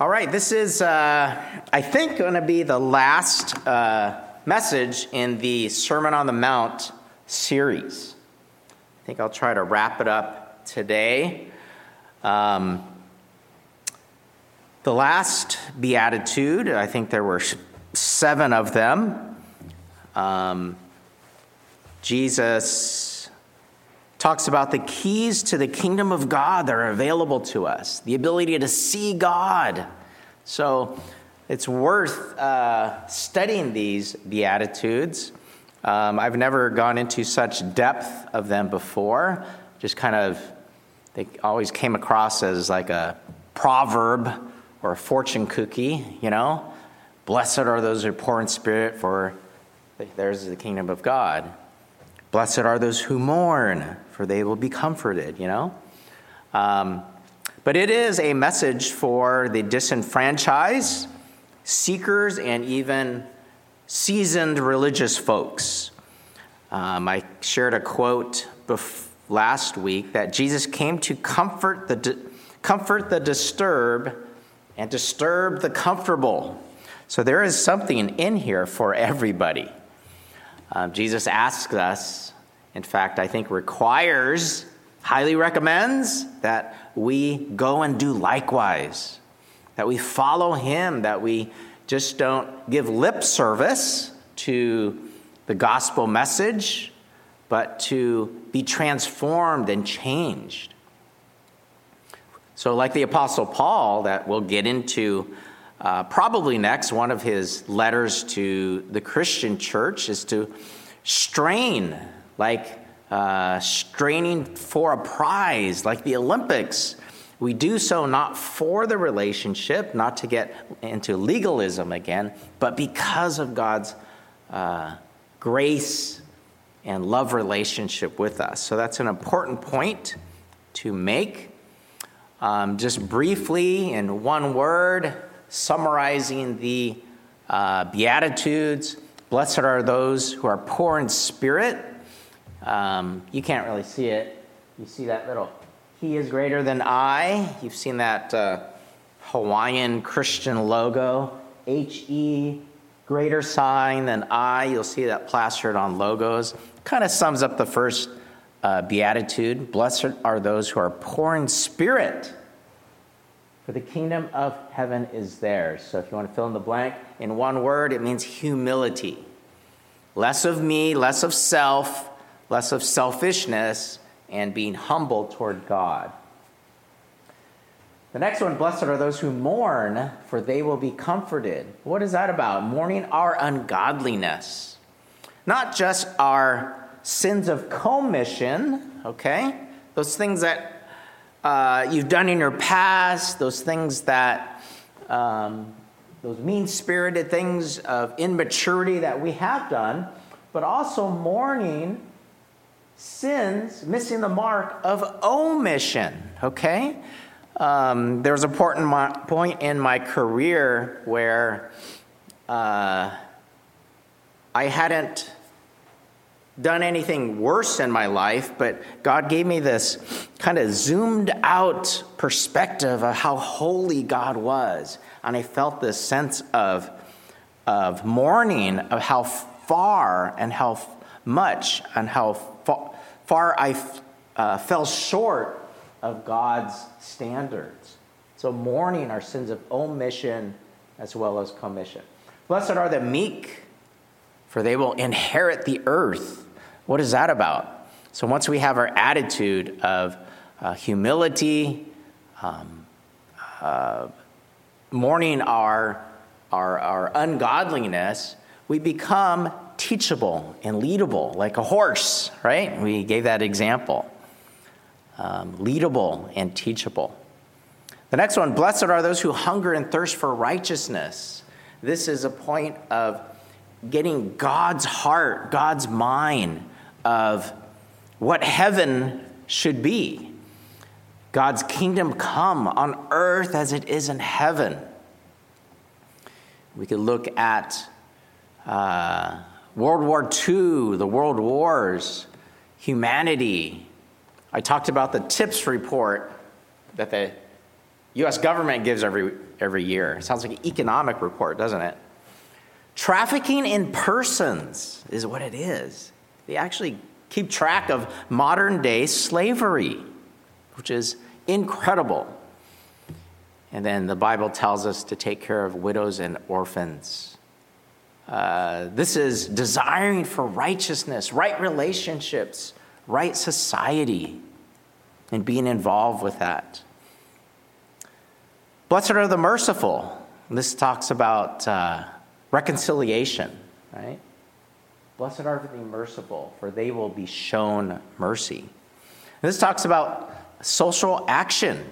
All right, this is, uh, I think, going to be the last uh, message in the Sermon on the Mount series. I think I'll try to wrap it up today. Um, the last beatitude, I think there were seven of them. Um, Jesus talks about the keys to the kingdom of God that are available to us, the ability to see God. So it's worth uh, studying these Beatitudes. Um, I've never gone into such depth of them before. Just kind of, they always came across as like a proverb or a fortune cookie, you know? Blessed are those who are poor in spirit, for theirs is the kingdom of God. Blessed are those who mourn, for they will be comforted, you know? Um, but it is a message for the disenfranchised, seekers, and even seasoned religious folks. Um, I shared a quote bef- last week that Jesus came to comfort the, di- comfort the disturbed and disturb the comfortable. So there is something in here for everybody. Um, Jesus asks us, in fact, I think requires, highly recommends that we go and do likewise, that we follow him, that we just don't give lip service to the gospel message, but to be transformed and changed. So, like the Apostle Paul, that we'll get into uh, probably next, one of his letters to the Christian church is to strain, like uh, straining for a prize, like the Olympics. We do so not for the relationship, not to get into legalism again, but because of God's uh, grace and love relationship with us. So that's an important point to make. Um, just briefly, in one word, summarizing the uh, Beatitudes. Blessed are those who are poor in spirit. Um, you can't really see it. You see that little He is greater than I. You've seen that uh, Hawaiian Christian logo, H E, greater sign than I. You'll see that plastered on logos. Kind of sums up the first uh, beatitude. Blessed are those who are poor in spirit for the kingdom of heaven is theirs. So if you want to fill in the blank, in one word, it means humility. Less of me, less of self, less of selfishness, and being humble toward God. The next one, blessed are those who mourn, for they will be comforted. What is that about? Mourning our ungodliness. Not just our sins of commission, okay? Those things that uh, you've done in your past, those things that, um, those mean spirited things of immaturity that we have done, but also mourning sins, missing the mark of omission, okay? Um, there was a important point in my career where uh, I hadn't done anything worse in my life, but God gave me this kind of zoomed out perspective of how holy God was. And I felt this sense of, of mourning of how far and how much and how far, I uh, fell short of God's standards. So, mourning our sins of omission as well as commission. Blessed are the meek, for they will inherit the earth. What is that about? So once we have our attitude of uh, humility, um, uh, mourning our, our, our ungodliness, we become teachable and leadable, like a horse, right? We gave that example. Um, leadable and teachable. The next one blessed are those who hunger and thirst for righteousness. This is a point of getting God's heart, God's mind of what heaven should be. God's kingdom come on earth as it is in heaven. We could look at uh, World War II, the world wars, humanity. I talked about the TIPS report that the U.S. government gives every, every year. It sounds like an economic report, doesn't it? Trafficking in persons is what it is. They actually keep track of modern day slavery, which is incredible. And then the Bible tells us to take care of widows and orphans. Uh, this is desiring for righteousness, right relationships, right society, and being involved with that. Blessed are the merciful. This talks about uh, reconciliation, right? Blessed are the merciful, for they will be shown mercy. This talks about social action,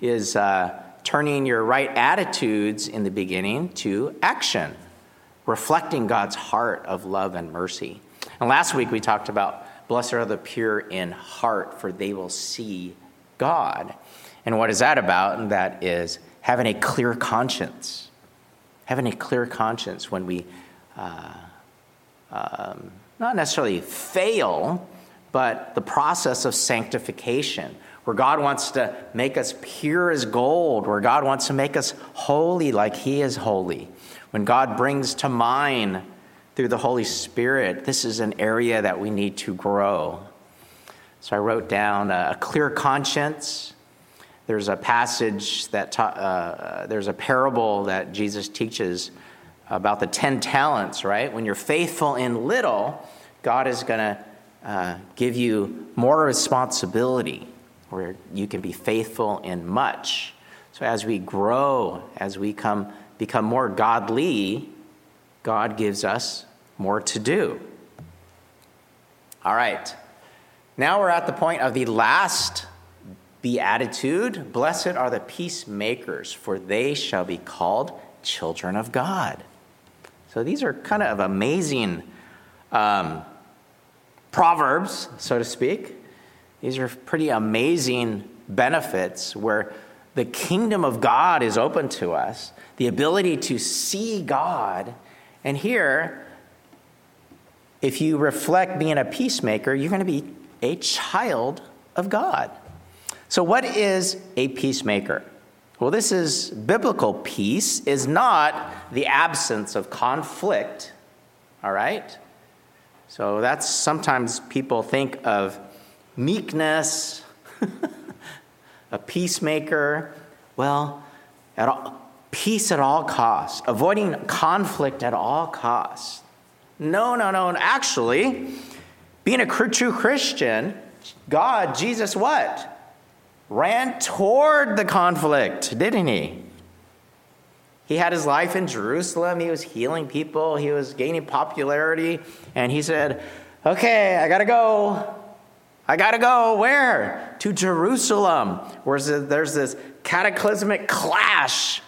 is uh, turning your right attitudes in the beginning to action, reflecting God's heart of love and mercy. And last week we talked about blessed are the pure in heart, for they will see God. And what is that about? And that is having a clear conscience. Having a clear conscience when we uh, um, not necessarily fail, but the process of sanctification, where God wants to make us pure as gold, where God wants to make us holy like He is holy. When God brings to mind through the Holy Spirit, this is an area that we need to grow. So I wrote down a clear conscience. There's a passage that, ta- uh, there's a parable that Jesus teaches about the 10 talents, right? When you're faithful in little, God is going to uh, give you more responsibility where you can be faithful in much. So as we grow, as we come, become more godly, God gives us more to do. All right. Now we're at the point of the last beatitude. Blessed are the peacemakers, for they shall be called children of God. So these are kind of amazing um, proverbs, so to speak. These are pretty amazing benefits where the kingdom of God is open to us, the ability to see God. And here, if you reflect being a peacemaker, you're going to be a child of God. So, what is a peacemaker? Well, this is biblical peace is not the absence of conflict, all right? So that's sometimes people think of meekness, a peacemaker. Well, at all, peace at all costs, avoiding conflict at all costs. No, no, no. Actually, being a true Christian, God, Jesus, what? ran toward the conflict, didn't he? He had his life in Jerusalem. He was healing people. He was gaining popularity. And he said, Okay, I got to go. I got to go. Where? To Jerusalem, where there's this cataclysmic clash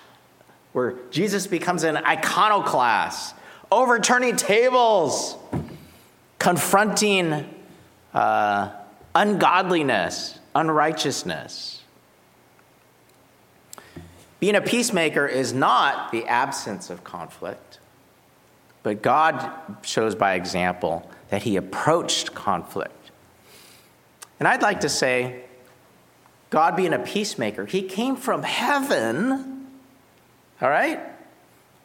where Jesus becomes an iconoclast, overturning tables, confronting uh, ungodliness unrighteousness. Being a peacemaker is not the absence of conflict, but God shows by example that he approached conflict. And I'd like to say, God being a peacemaker, he came from heaven, all right,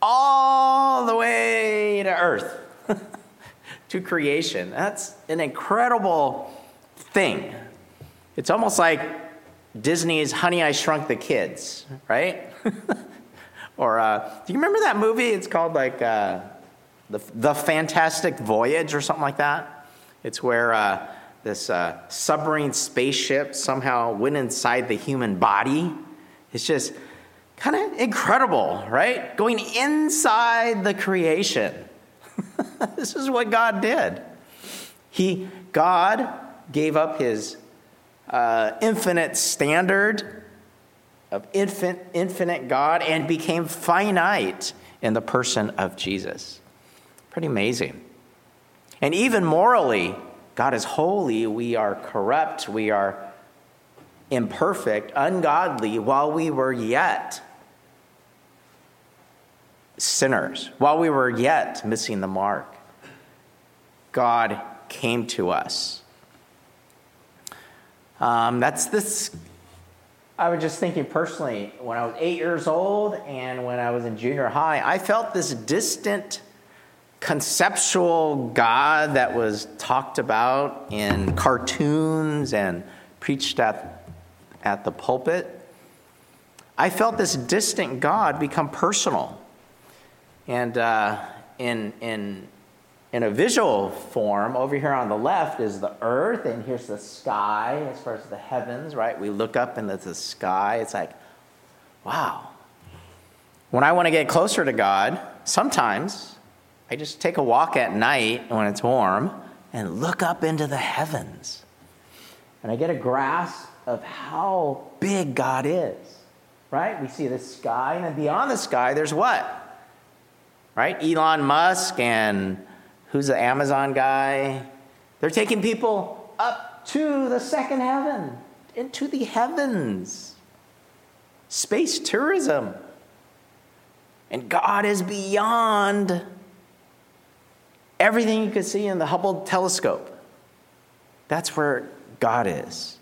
all the way to earth, to creation. That's an incredible thing. It's almost like Disney's Honey, I Shrunk the Kids, right? or uh, do you remember that movie? It's called like uh, the, the Fantastic Voyage or something like that. It's where uh, this uh, submarine spaceship somehow went inside the human body. It's just kind of incredible, right? Going inside the creation. this is what God did. He, God gave up his uh, infinite standard of infinite God and became finite in the person of Jesus. Pretty amazing. And even morally, God is holy, we are corrupt, we are imperfect, ungodly, while we were yet sinners, while we were yet missing the mark. God came to us um, that's this I was just thinking personally, when I was eight years old and when I was in junior high, I felt this distant conceptual God that was talked about in cartoons and preached at, at the pulpit. I felt this distant God become personal. And uh, in, in, in a visual form, over here on the left is the earth, and here's the sky as far as the heavens, right? We look up and there's the sky. It's like, wow. When I want to get closer to God, sometimes I just take a walk at night when it's warm and look up into the heavens. And I get a grasp of how big God is right? We see the sky, and then beyond the sky, there's what? Right? Elon Musk and who's the Amazon guy? They're taking people up to the second heaven, into the heavens. Space tourism. And God is beyond everything you could see in the Hubble telescope. That's where God is.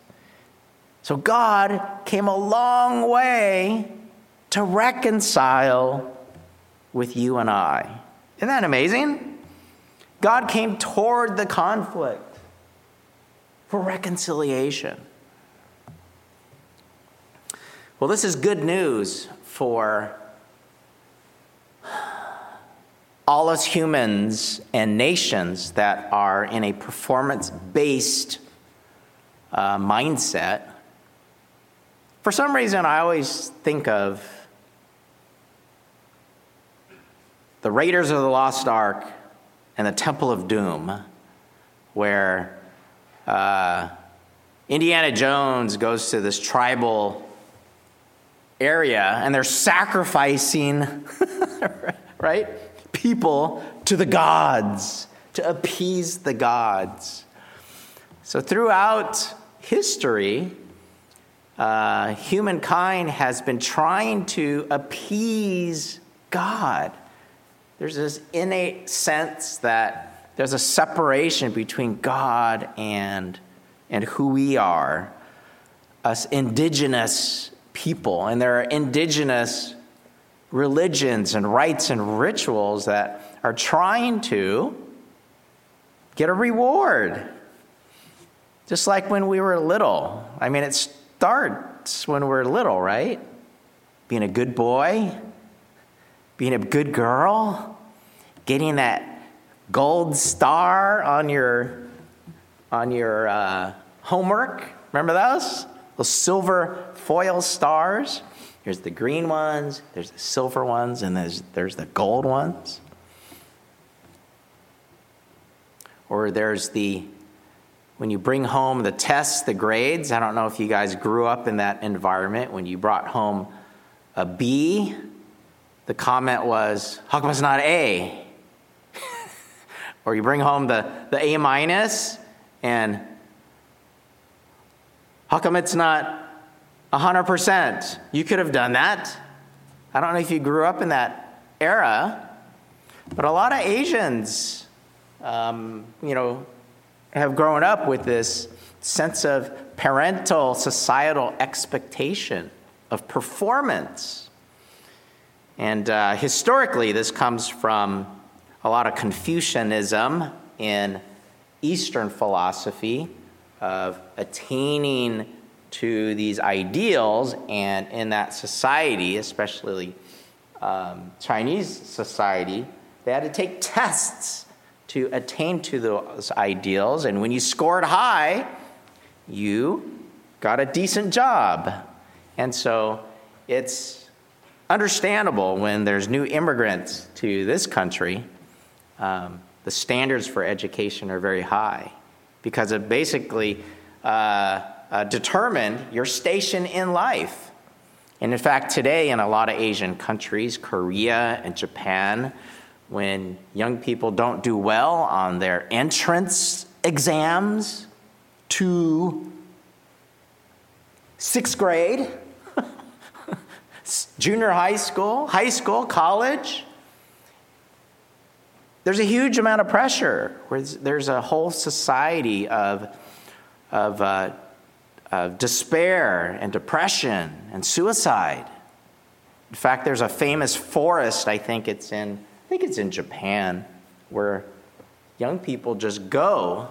So God came a long way to reconcile with you and I. Isn't that amazing? God came toward the conflict for reconciliation. Well, this is good news for all us humans and nations that are in a performance based uh, mindset for some reason, I always think of the Raiders of the Lost Ark and the Temple of Doom, where uh, Indiana Jones goes to this tribal area and they're sacrificing, right, people to the gods, to appease the gods. So throughout history, uh, humankind has been trying to appease God. There's this innate sense that there's a separation between God and, and who we are, us indigenous people. And there are indigenous religions and rites and rituals that are trying to get a reward. Just like when we were little. I mean, it starts when we're little, right? Being a good boy, being a good girl, getting that gold star on your on your uh, homework. Remember those? Those silver foil stars. Here's the green ones, there's the silver ones, and there's, there's the gold ones. Or there's the when you bring home the tests, the grades, I don't know if you guys grew up in that environment. When you brought home a B, the comment was, How come it's not A? or you bring home the, the A minus, and how come it's not 100%? You could have done that. I don't know if you grew up in that era, but a lot of Asians, um, you know, have grown up with this sense of parental societal expectation of performance. And uh, historically, this comes from a lot of Confucianism in Eastern philosophy of attaining to these ideals, and in that society, especially um, Chinese society, they had to take tests to attain to those ideals. And when you scored high, you got a decent job. And so it's understandable when there's new immigrants to this country, um, the standards for education are very high because it basically uh, uh, determined your station in life. And in fact, today in a lot of Asian countries, Korea and Japan, when young people don't do well on their entrance exams to sixth grade, junior high school, high school, college. There's a huge amount of pressure. There's a whole society of, of uh, of despair and depression and suicide. In fact, there's a famous forest, I think it's in, I think it's in Japan, where young people just go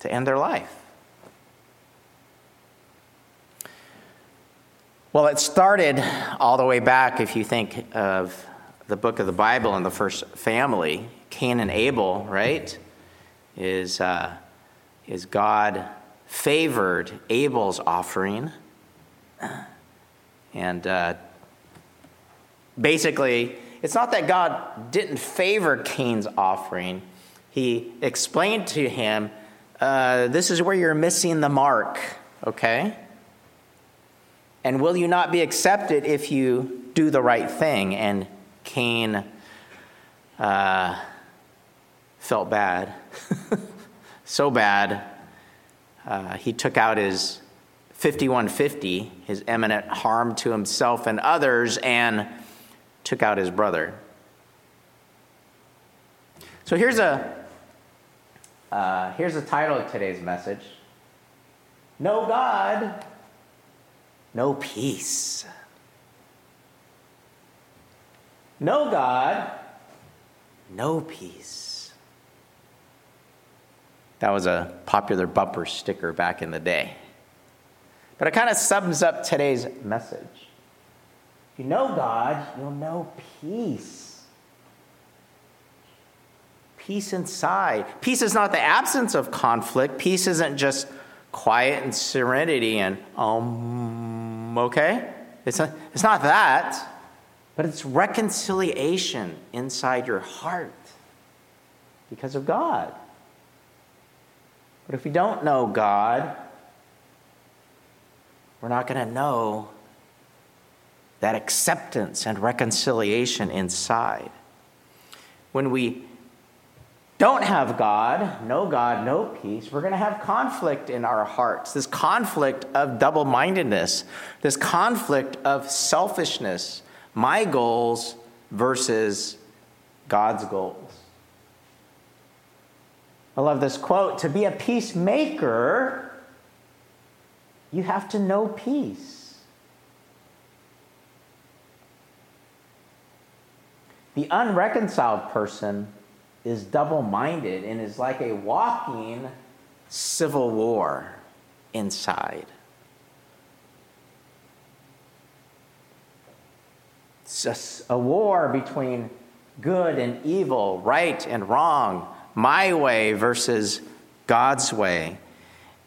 to end their life. Well, it started all the way back, if you think of the book of the Bible and the first family, Cain and Abel, right? Is, uh, is God favored Abel's offering. And uh, basically, it's not that God didn't favor Cain's offering, He explained to him uh, this is where you're missing the mark, okay? And will you not be accepted if you do the right thing? And Cain uh, felt bad. so bad, uh, he took out his 5150, his imminent harm to himself and others, and took out his brother. So here's a uh, here's the title of today's message No God, no peace. No God, no peace. That was a popular bumper sticker back in the day. But it kind of sums up today's message. If you know God, you'll know peace peace inside. Peace is not the absence of conflict. Peace isn't just quiet and serenity and, um, okay? It's, a, it's not that, but it's reconciliation inside your heart because of God. But if we don't know God, we're not going to know that acceptance and reconciliation inside. When we don't have God, no God, no peace, we're going to have conflict in our hearts. This conflict of double mindedness, this conflict of selfishness, my goals versus God's goals. I love this quote To be a peacemaker, you have to know peace. The unreconciled person is double minded and is like a walking civil war inside. It's just a war between good and evil, right and wrong, my way versus God's way.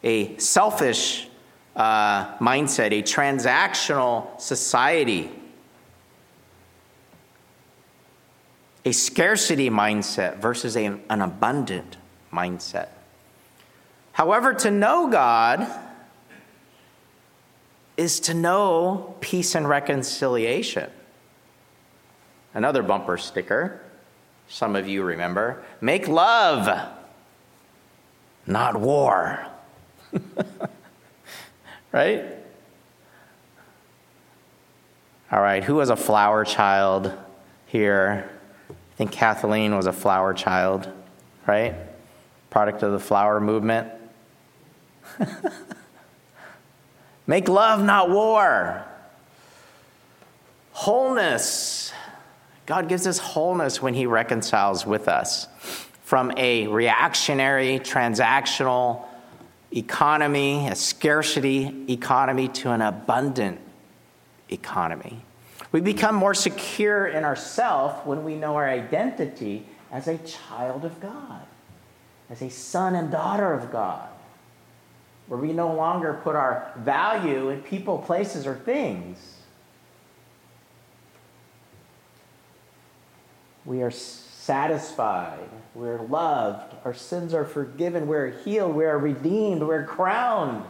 A selfish uh, mindset, a transactional society a scarcity mindset versus a, an abundant mindset. However, to know God is to know peace and reconciliation. Another bumper sticker, some of you remember make love, not war. right? All right, who was a flower child here? I think Kathleen was a flower child, right? Product of the flower movement. Make love, not war. Wholeness. God gives us wholeness when He reconciles with us from a reactionary, transactional economy, a scarcity economy, to an abundant economy. We become more secure in ourselves when we know our identity as a child of God, as a son and daughter of God, where we no longer put our value in people, places, or things. We are satisfied. We're loved. Our sins are forgiven. We're healed. We are redeemed. We're crowned.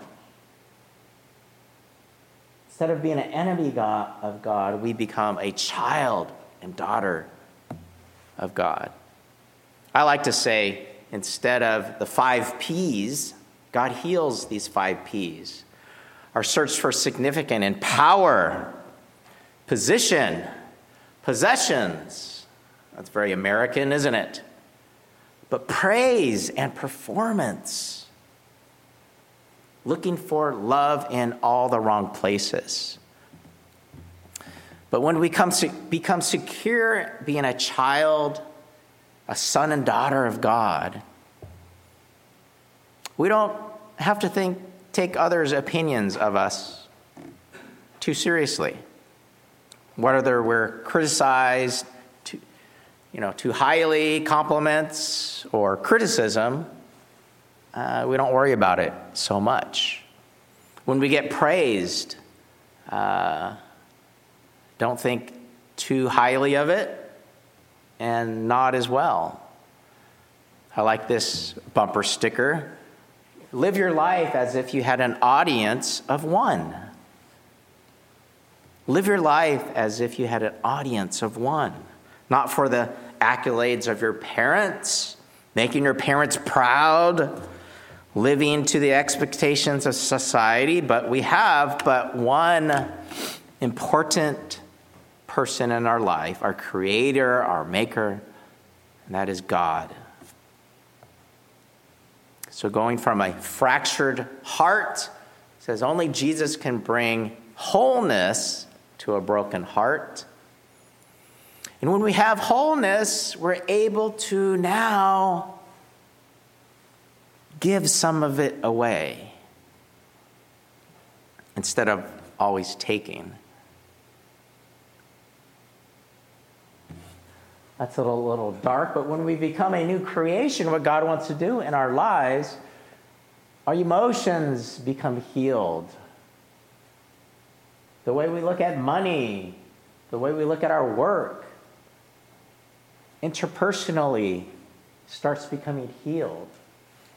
Instead of being an enemy of God, we become a child and daughter of God. I like to say, instead of the five P's, God heals these five P's. Our search for significance and power, position, possessions. That's very American, isn't it? but praise and performance. Looking for love in all the wrong places. But when we come, become secure being a child, a son and daughter of God, we don't have to think, take others' opinions of us too seriously. Whether we're criticized you know, too highly, compliments, or criticism, uh, we don't worry about it so much. When we get praised, uh, don't think too highly of it and not as well. I like this bumper sticker. Live your life as if you had an audience of one. Live your life as if you had an audience of one, not for the accolades of your parents, making your parents proud, living to the expectations of society, but we have but one important person in our life, our creator, our maker, and that is God. So, going from a fractured heart says only Jesus can bring wholeness to a broken heart. And when we have wholeness, we're able to now give some of it away instead of always taking. That's a little, little dark, but when we become a new creation, what God wants to do in our lives, our emotions become healed. The way we look at money, the way we look at our work, interpersonally starts becoming healed.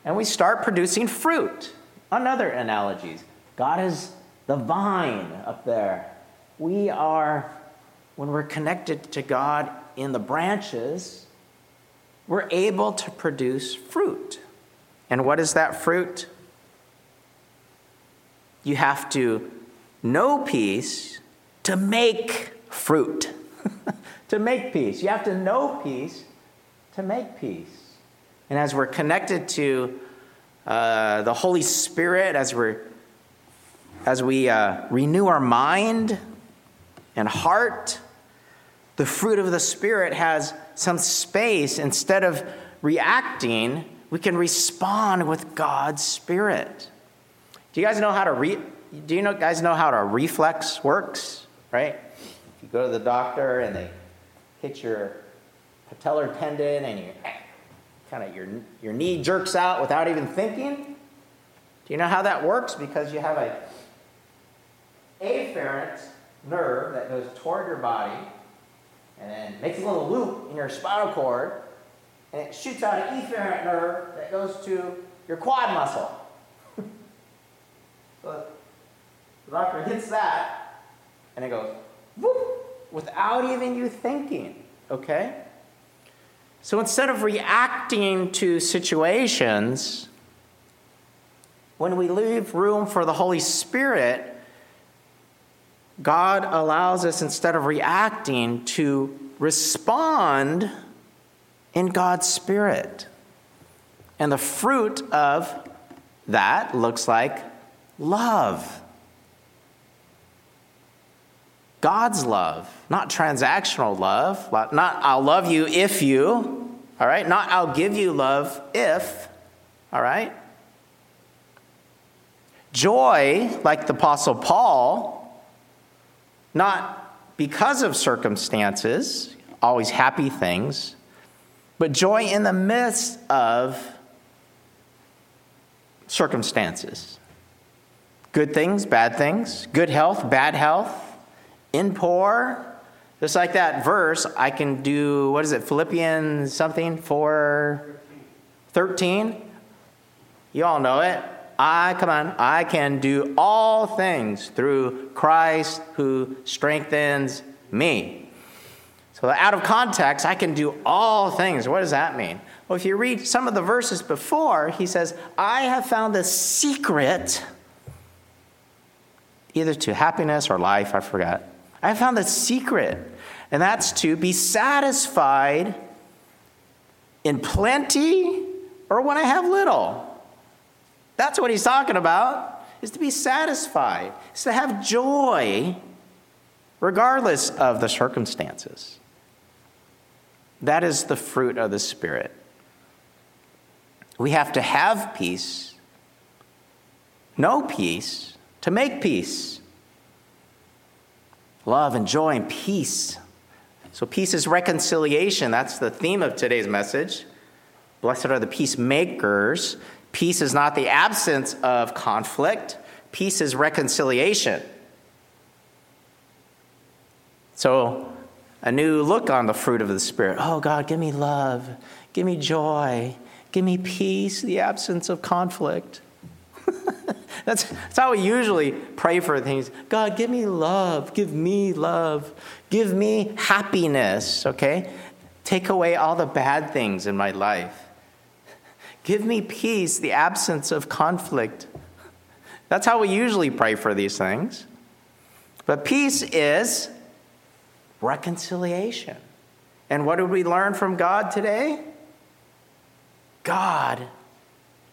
And we start producing fruit. Another analogies. God is the vine up there. We are, when we're connected to God in the branches, we're able to produce fruit. And what is that fruit? You have to know peace to make fruit. to make peace. You have to know peace to make peace. And as we're connected to uh, the Holy Spirit, as, we're, as we uh, renew our mind and heart, the fruit of the Spirit has some space. Instead of reacting, we can respond with God's Spirit. Do you guys know how to re- do you know, guys know how a reflex works? Right? If you go to the doctor and they hit your patellar tendon and you kind of your your knee jerks out without even thinking. Do you know how that works? Because you have a afferent nerve that goes toward your body and then makes a little loop in your spinal cord, and it shoots out an efferent nerve that goes to your quad muscle. so the doctor hits that, and it goes whoop, without even you thinking, okay? So instead of reacting to situations, when we leave room for the Holy Spirit, God allows us, instead of reacting, to respond in God's Spirit. And the fruit of that looks like love. God's love, not transactional love, not I'll love you if you, all right? Not I'll give you love if, all right? Joy, like the Apostle Paul, not because of circumstances, always happy things, but joy in the midst of circumstances. Good things, bad things, good health, bad health, in poor. Just like that verse, I can do, what is it, Philippians something, 4 13? You all know it. I, come on, I can do all things through Christ who strengthens me. So, out of context, I can do all things. What does that mean? Well, if you read some of the verses before, he says, I have found the secret either to happiness or life, I forgot. I found the secret, and that's to be satisfied in plenty or when I have little. That's what he's talking about, is to be satisfied, is to have joy regardless of the circumstances. That is the fruit of the Spirit. We have to have peace, no peace, to make peace. Love and joy and peace. So, peace is reconciliation. That's the theme of today's message. Blessed are the peacemakers. Peace is not the absence of conflict, peace is reconciliation. So, a new look on the fruit of the Spirit. Oh, God, give me love, give me joy, give me peace, the absence of conflict. that's, that's how we usually pray for things. God, give me love, give me love, give me happiness, okay? Take away all the bad things in my life. Give me peace, the absence of conflict. That's how we usually pray for these things. But peace is reconciliation. And what did we learn from God today? God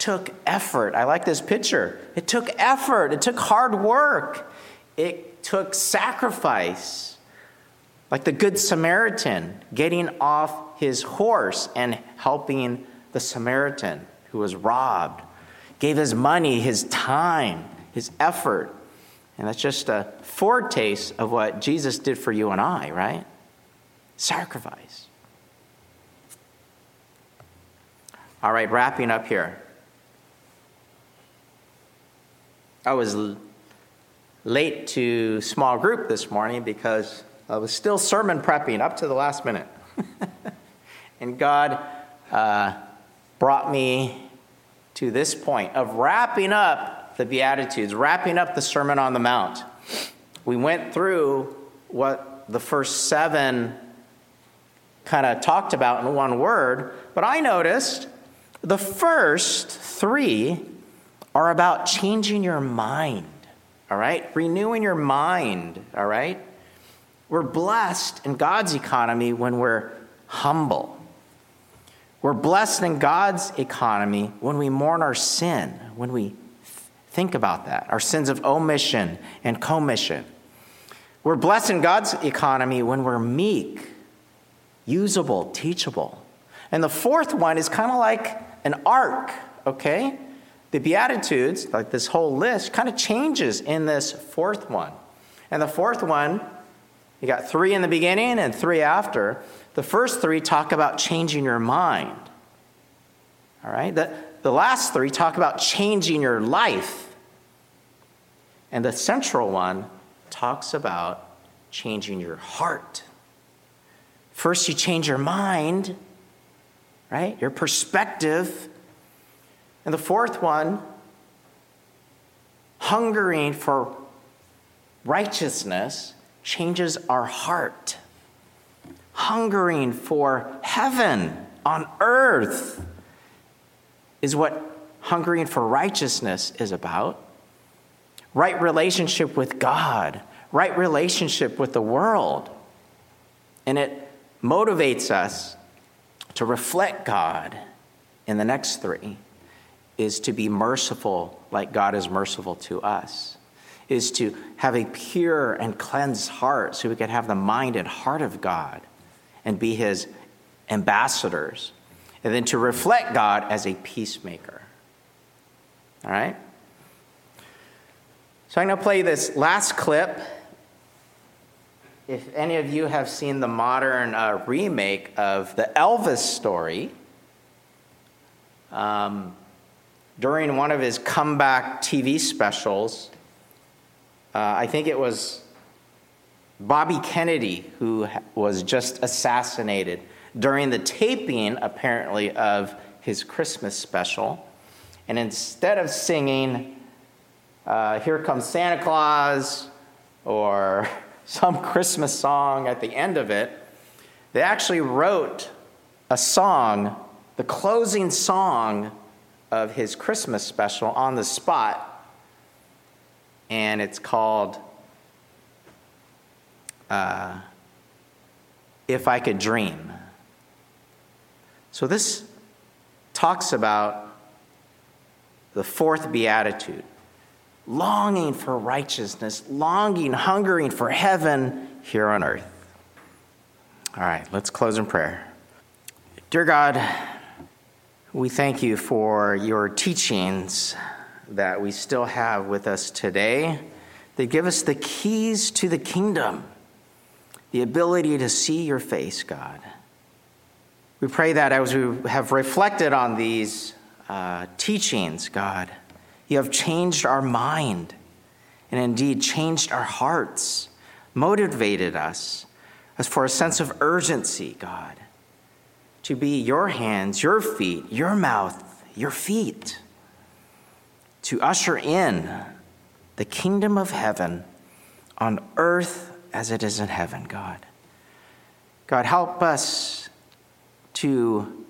took effort. I like this picture. It took effort, it took hard work, it took sacrifice. Like the Good Samaritan getting off his horse and helping the Samaritan who was robbed, gave his money, his time, his effort. And that's just a foretaste of what Jesus did for you and I, right? Sacrifice. All right, wrapping up here. I was late to small group this morning because I was still sermon prepping up to the last minute. and God uh, brought me to this point of wrapping up the Beatitudes, wrapping up the Sermon on the Mount. We went through what the first seven kind of talked about in one word, but I noticed the first three are about changing your mind, all right? Renewing your mind, all right? We're blessed in God's economy when we're humble. We're blessed in God's economy when we mourn our sin, when we think about that, our sins of omission and commission. We're blessed in God's economy when we're meek, usable, teachable. And the fourth one is kind of like an arc, okay? The Beatitudes, like this whole list, kind of changes in this fourth one. And the fourth one, you got three in the beginning and three after. The first three talk about changing your mind. All right? The, the last three talk about changing your life. And the central one talks about changing your heart. First, you change your mind, right? Your perspective. And the fourth one, hungering for righteousness, changes our heart hungering for heaven on earth is what hungering for righteousness is about. Right relationship with God, right relationship with the world. And it motivates us to reflect God in the next three is to be merciful like God is merciful to us, is to have a pure and cleansed heart so we can have the mind and heart of God and be his ambassadors, and then to reflect God as a peacemaker. All right? So I'm going to play this last clip. If any of you have seen the modern uh, remake of the Elvis story, um, during one of his comeback TV specials, uh, I think it was Bobby Kennedy, who was just assassinated during the taping, apparently, of his Christmas special. And instead of singing, uh, Here Comes Santa Claus, or some Christmas song at the end of it, they actually wrote a song, the closing song of his Christmas special on the spot. And it's called uh, if I could dream. So, this talks about the fourth beatitude longing for righteousness, longing, hungering for heaven here on earth. All right, let's close in prayer. Dear God, we thank you for your teachings that we still have with us today that give us the keys to the kingdom, the ability to see your face, God. We pray that as we have reflected on these uh, teachings, God, you have changed our mind and indeed changed our hearts, motivated us as for a sense of urgency, God, to be your hands, your feet, your mouth, your feet, to usher in the kingdom of heaven on earth as it is in heaven, God. God, help us to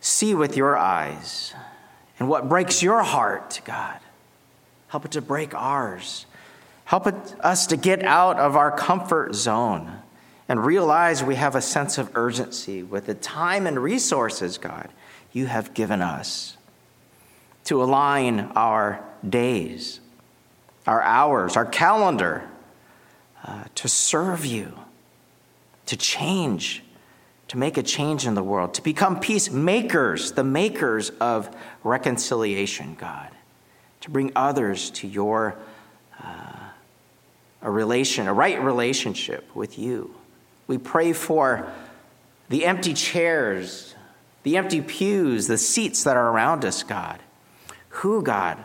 see with your eyes and what breaks your heart, God. Help it to break ours. Help us to get out of our comfort zone and realize we have a sense of urgency with the time and resources, God, you have given us to align our days, our hours, our calendar uh, to serve you, to change to make a change in the world, to become peacemakers, the makers of reconciliation, God, to bring others to your uh, a relation, a right relationship with you. We pray for the empty chairs, the empty pews, the seats that are around us, God. Who, God,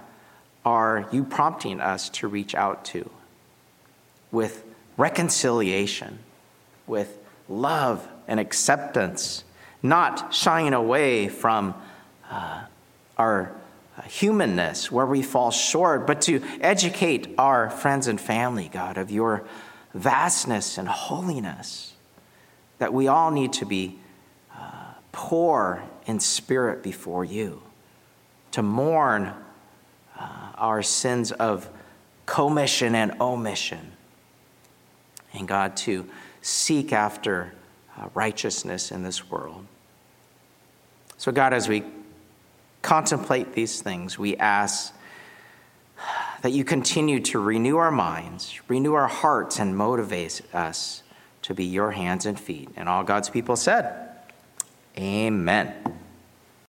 are you prompting us to reach out to with reconciliation, with love and acceptance, not shying away from uh, our humanness where we fall short, but to educate our friends and family, God, of your vastness and holiness, that we all need to be uh, poor in spirit before you, to mourn uh, our sins of commission and omission, and God, to seek after uh, righteousness in this world. So, God, as we contemplate these things, we ask that you continue to renew our minds, renew our hearts, and motivate us to be your hands and feet. And all God's people said, Amen.